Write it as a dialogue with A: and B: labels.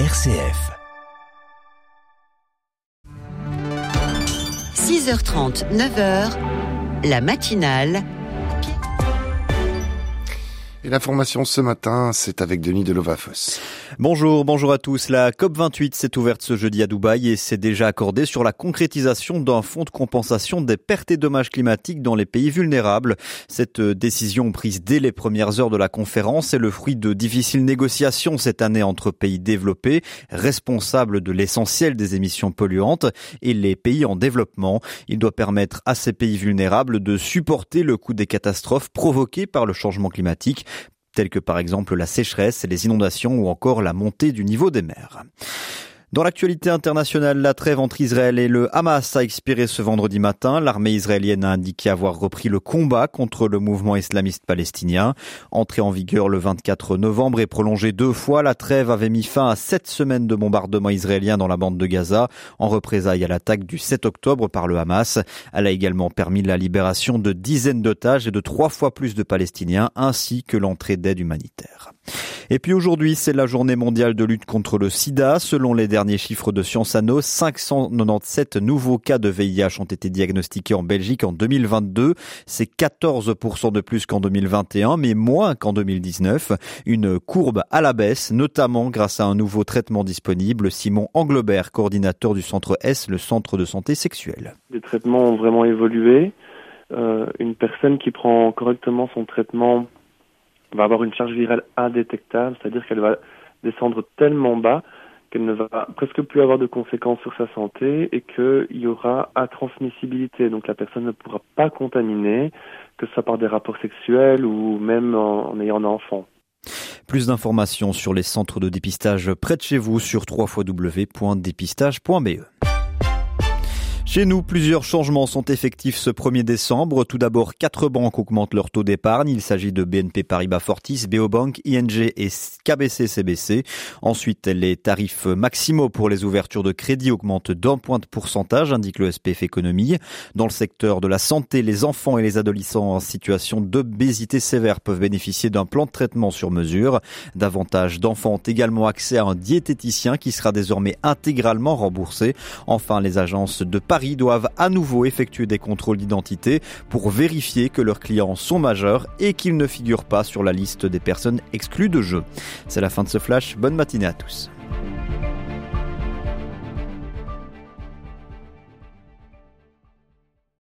A: RCF.
B: 6h30, 9h, la matinale.
C: Et l'information ce matin, c'est avec Denis Delovafos.
D: Bonjour, bonjour à tous. La COP28 s'est ouverte ce jeudi à Dubaï et s'est déjà accordée sur la concrétisation d'un fonds de compensation des pertes et dommages climatiques dans les pays vulnérables. Cette décision prise dès les premières heures de la conférence est le fruit de difficiles négociations cette année entre pays développés, responsables de l'essentiel des émissions polluantes, et les pays en développement. Il doit permettre à ces pays vulnérables de supporter le coût des catastrophes provoquées par le changement climatique tels que par exemple la sécheresse, les inondations ou encore la montée du niveau des mers. Dans l'actualité internationale, la trêve entre Israël et le Hamas a expiré ce vendredi matin. L'armée israélienne a indiqué avoir repris le combat contre le mouvement islamiste palestinien. Entrée en vigueur le 24 novembre et prolongée deux fois, la trêve avait mis fin à sept semaines de bombardements israéliens dans la bande de Gaza en représailles à l'attaque du 7 octobre par le Hamas. Elle a également permis la libération de dizaines d'otages et de trois fois plus de Palestiniens ainsi que l'entrée d'aide humanitaire. Et puis aujourd'hui, c'est la journée mondiale de lutte contre le sida. Selon les derniers chiffres de Sciences Anno, 597 nouveaux cas de VIH ont été diagnostiqués en Belgique en 2022. C'est 14% de plus qu'en 2021, mais moins qu'en 2019. Une courbe à la baisse, notamment grâce à un nouveau traitement disponible. Simon Anglebert, coordinateur du centre S, le centre de santé sexuelle.
E: Les traitements ont vraiment évolué. Euh, une personne qui prend correctement son traitement va avoir une charge virale indétectable, c'est-à-dire qu'elle va descendre tellement bas qu'elle ne va presque plus avoir de conséquences sur sa santé et qu'il y aura intransmissibilité. Donc la personne ne pourra pas contaminer, que ce soit par des rapports sexuels ou même en, ayant un enfant.
D: Plus d'informations sur les centres de dépistage près de chez vous sur www.dépistage.be. Chez nous, plusieurs changements sont effectifs ce 1er décembre. Tout d'abord, quatre banques augmentent leur taux d'épargne. Il s'agit de BNP Paribas Fortis, Beobank, ING et KBC CBC. Ensuite, les tarifs maximaux pour les ouvertures de crédit augmentent d'un point de pourcentage, indique le SPF Économie. Dans le secteur de la santé, les enfants et les adolescents en situation d'obésité sévère peuvent bénéficier d'un plan de traitement sur mesure. Davantage d'enfants ont également accès à un diététicien qui sera désormais intégralement remboursé. Enfin, les agences de Doivent à nouveau effectuer des contrôles d'identité pour vérifier que leurs clients sont majeurs et qu'ils ne figurent pas sur la liste des personnes exclues de jeu. C'est la fin de ce flash. Bonne matinée à tous.